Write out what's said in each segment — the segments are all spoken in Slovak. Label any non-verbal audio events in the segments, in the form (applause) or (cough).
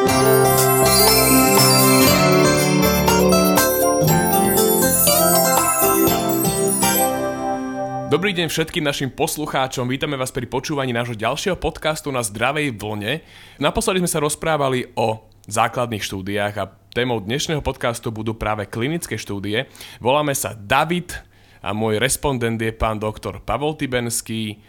Dobrý deň všetkým našim poslucháčom, vítame vás pri počúvaní nášho ďalšieho podcastu na zdravej vlne. Naposledy sme sa rozprávali o základných štúdiách a témou dnešného podcastu budú práve klinické štúdie. Voláme sa David a môj respondent je pán doktor Pavol Tibenský,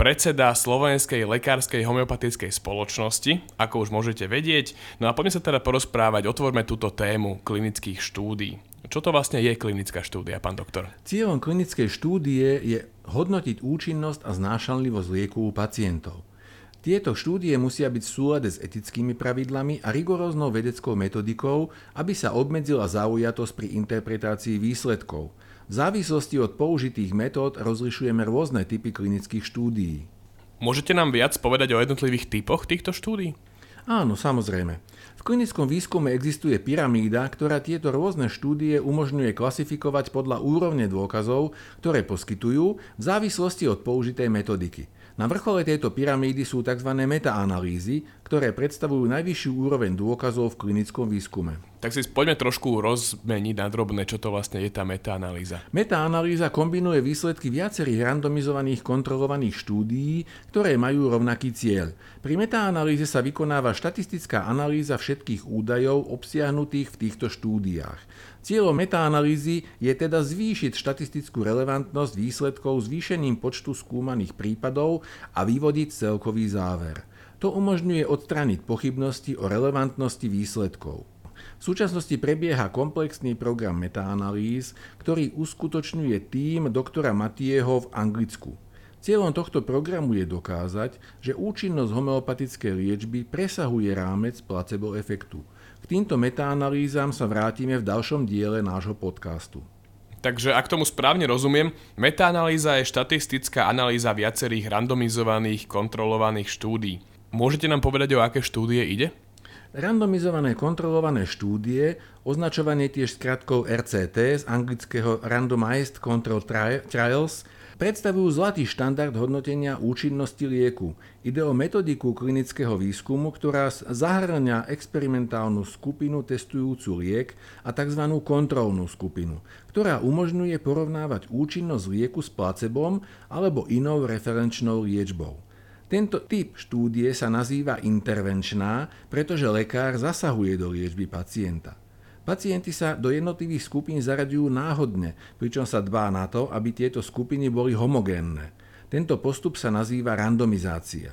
predseda Slovenskej lekárskej homeopatickej spoločnosti, ako už môžete vedieť. No a poďme sa teda porozprávať, otvorme túto tému klinických štúdií. Čo to vlastne je klinická štúdia, pán doktor? Cieľom klinickej štúdie je hodnotiť účinnosť a znášanlivosť lieku u pacientov. Tieto štúdie musia byť v súlade s etickými pravidlami a rigoróznou vedeckou metodikou, aby sa obmedzila zaujatosť pri interpretácii výsledkov. V závislosti od použitých metód rozlišujeme rôzne typy klinických štúdií. Môžete nám viac povedať o jednotlivých typoch týchto štúdií? Áno, samozrejme. V klinickom výskume existuje pyramída, ktorá tieto rôzne štúdie umožňuje klasifikovať podľa úrovne dôkazov, ktoré poskytujú v závislosti od použitej metodiky. Na vrchole tejto pyramídy sú tzv. metaanalýzy, ktoré predstavujú najvyššiu úroveň dôkazov v klinickom výskume. Tak si poďme trošku rozmeniť na drobné, čo to vlastne je tá metaanalýza. Metaanalýza kombinuje výsledky viacerých randomizovaných kontrolovaných štúdií, ktoré majú rovnaký cieľ. Pri metaanalýze sa vykonáva štatistická analýza všetkých údajov obsiahnutých v týchto štúdiách. Cieľom metaanalýzy je teda zvýšiť štatistickú relevantnosť výsledkov zvýšením počtu skúmaných prípadov a vyvodiť celkový záver. To umožňuje odstrániť pochybnosti o relevantnosti výsledkov. V súčasnosti prebieha komplexný program metaanalýz, ktorý uskutočňuje tým doktora Matieho v Anglicku. Cieľom tohto programu je dokázať, že účinnosť homeopatickej liečby presahuje rámec placebo efektu – k týmto metaanalýzam sa vrátime v ďalšom diele nášho podcastu. Takže ak tomu správne rozumiem, metaanalýza je štatistická analýza viacerých randomizovaných, kontrolovaných štúdí. Môžete nám povedať, o aké štúdie ide? Randomizované kontrolované štúdie, označované tiež skratkou RCT z anglického Randomized Control Trials, predstavujú zlatý štandard hodnotenia účinnosti lieku. Ide o metodiku klinického výskumu, ktorá zahrňa experimentálnu skupinu testujúcu liek a tzv. kontrolnú skupinu, ktorá umožňuje porovnávať účinnosť lieku s placebom alebo inou referenčnou liečbou. Tento typ štúdie sa nazýva intervenčná, pretože lekár zasahuje do liečby pacienta. Pacienti sa do jednotlivých skupín zaraďujú náhodne, pričom sa dbá na to, aby tieto skupiny boli homogénne. Tento postup sa nazýva randomizácia.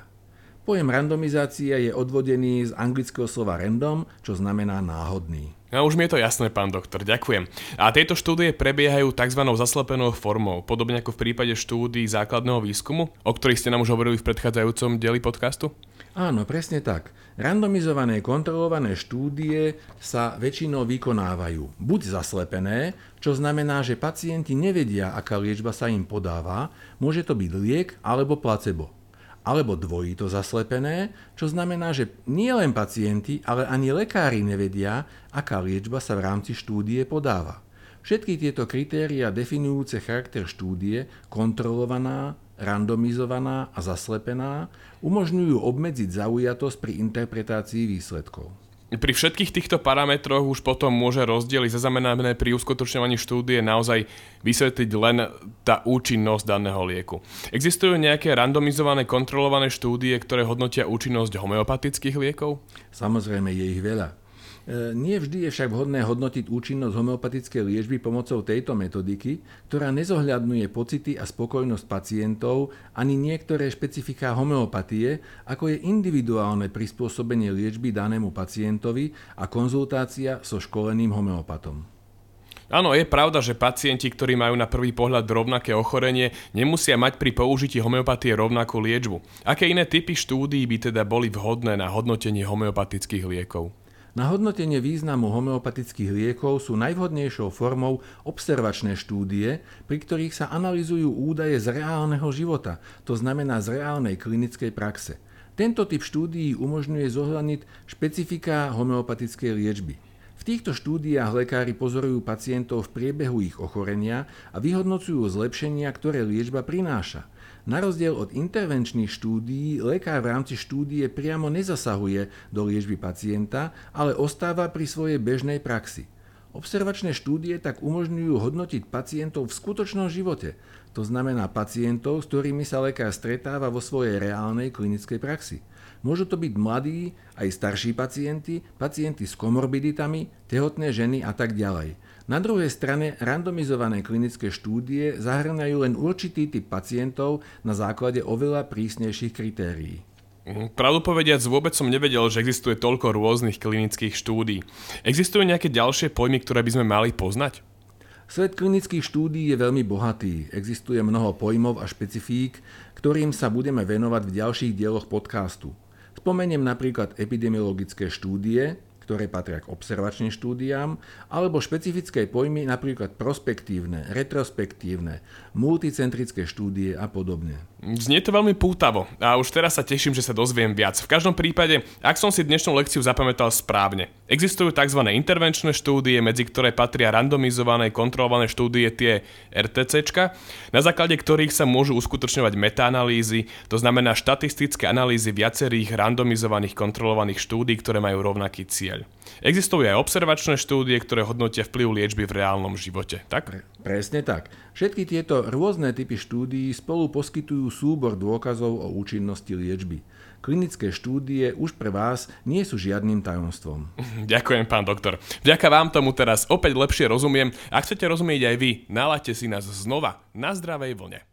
Pojem randomizácia je odvodený z anglického slova random, čo znamená náhodný. No už mi je to jasné, pán doktor, ďakujem. A tieto štúdie prebiehajú tzv. zaslepenou formou, podobne ako v prípade štúdií základného výskumu, o ktorých ste nám už hovorili v predchádzajúcom dieli podcastu? Áno, presne tak. Randomizované kontrolované štúdie sa väčšinou vykonávajú buď zaslepené, čo znamená, že pacienti nevedia, aká liečba sa im podáva, môže to byť liek alebo placebo. Alebo dvojito zaslepené, čo znamená, že nie len pacienti, ale ani lekári nevedia, aká liečba sa v rámci štúdie podáva. Všetky tieto kritéria definujúce charakter štúdie, kontrolovaná, randomizovaná a zaslepená, umožňujú obmedziť zaujatosť pri interpretácii výsledkov. Pri všetkých týchto parametroch už potom môže rozdiely zaznamenané pri uskutočňovaní štúdie naozaj vysvetliť len tá účinnosť daného lieku. Existujú nejaké randomizované kontrolované štúdie, ktoré hodnotia účinnosť homeopatických liekov? Samozrejme, je ich veľa. E, nie vždy je však vhodné hodnotiť účinnosť homeopatickej liečby pomocou tejto metodiky, ktorá nezohľadňuje pocity a spokojnosť pacientov ani niektoré špecifiká homeopatie, ako je individuálne prispôsobenie liečby danému pacientovi a konzultácia so školeným homeopatom. Áno, je pravda, že pacienti, ktorí majú na prvý pohľad rovnaké ochorenie, nemusia mať pri použití homeopatie rovnakú liečbu. Aké iné typy štúdií by teda boli vhodné na hodnotenie homeopatických liekov? Na hodnotenie významu homeopatických liekov sú najvhodnejšou formou observačné štúdie, pri ktorých sa analizujú údaje z reálneho života, to znamená z reálnej klinickej praxe. Tento typ štúdií umožňuje zohľadniť špecifika homeopatickej liečby. Týchto štúdiách lekári pozorujú pacientov v priebehu ich ochorenia a vyhodnocujú zlepšenia, ktoré liečba prináša. Na rozdiel od intervenčných štúdií, lekár v rámci štúdie priamo nezasahuje do liečby pacienta, ale ostáva pri svojej bežnej praxi. Observačné štúdie tak umožňujú hodnotiť pacientov v skutočnom živote, to znamená pacientov, s ktorými sa lekár stretáva vo svojej reálnej klinickej praxi. Môžu to byť mladí, aj starší pacienti, pacienti s komorbiditami, tehotné ženy a tak ďalej. Na druhej strane randomizované klinické štúdie zahrňajú len určitý typ pacientov na základe oveľa prísnejších kritérií. Mhm, pravdu povediac, vôbec som nevedel, že existuje toľko rôznych klinických štúdí. Existujú nejaké ďalšie pojmy, ktoré by sme mali poznať? Svet klinických štúdí je veľmi bohatý. Existuje mnoho pojmov a špecifík, ktorým sa budeme venovať v ďalších dieloch podcastu. Spomeniem napríklad epidemiologické štúdie, ktoré patria k observačným štúdiám, alebo špecifické pojmy napríklad prospektívne, retrospektívne, multicentrické štúdie a podobne. Znie to veľmi pútavo a už teraz sa teším, že sa dozviem viac. V každom prípade, ak som si dnešnú lekciu zapamätal správne, existujú tzv. intervenčné štúdie, medzi ktoré patria randomizované kontrolované štúdie tie RTCčka, na základe ktorých sa môžu uskutočňovať metaanalýzy, to znamená štatistické analýzy viacerých randomizovaných kontrolovaných štúdí, ktoré majú rovnaký cieľ cieľ. Existujú aj observačné štúdie, ktoré hodnotia vplyv liečby v reálnom živote, tak? Pre, presne tak. Všetky tieto rôzne typy štúdií spolu poskytujú súbor dôkazov o účinnosti liečby. Klinické štúdie už pre vás nie sú žiadnym tajomstvom. (laughs) Ďakujem, pán doktor. Vďaka vám tomu teraz opäť lepšie rozumiem. Ak chcete rozumieť aj vy, nalaďte si nás znova na zdravej vlne.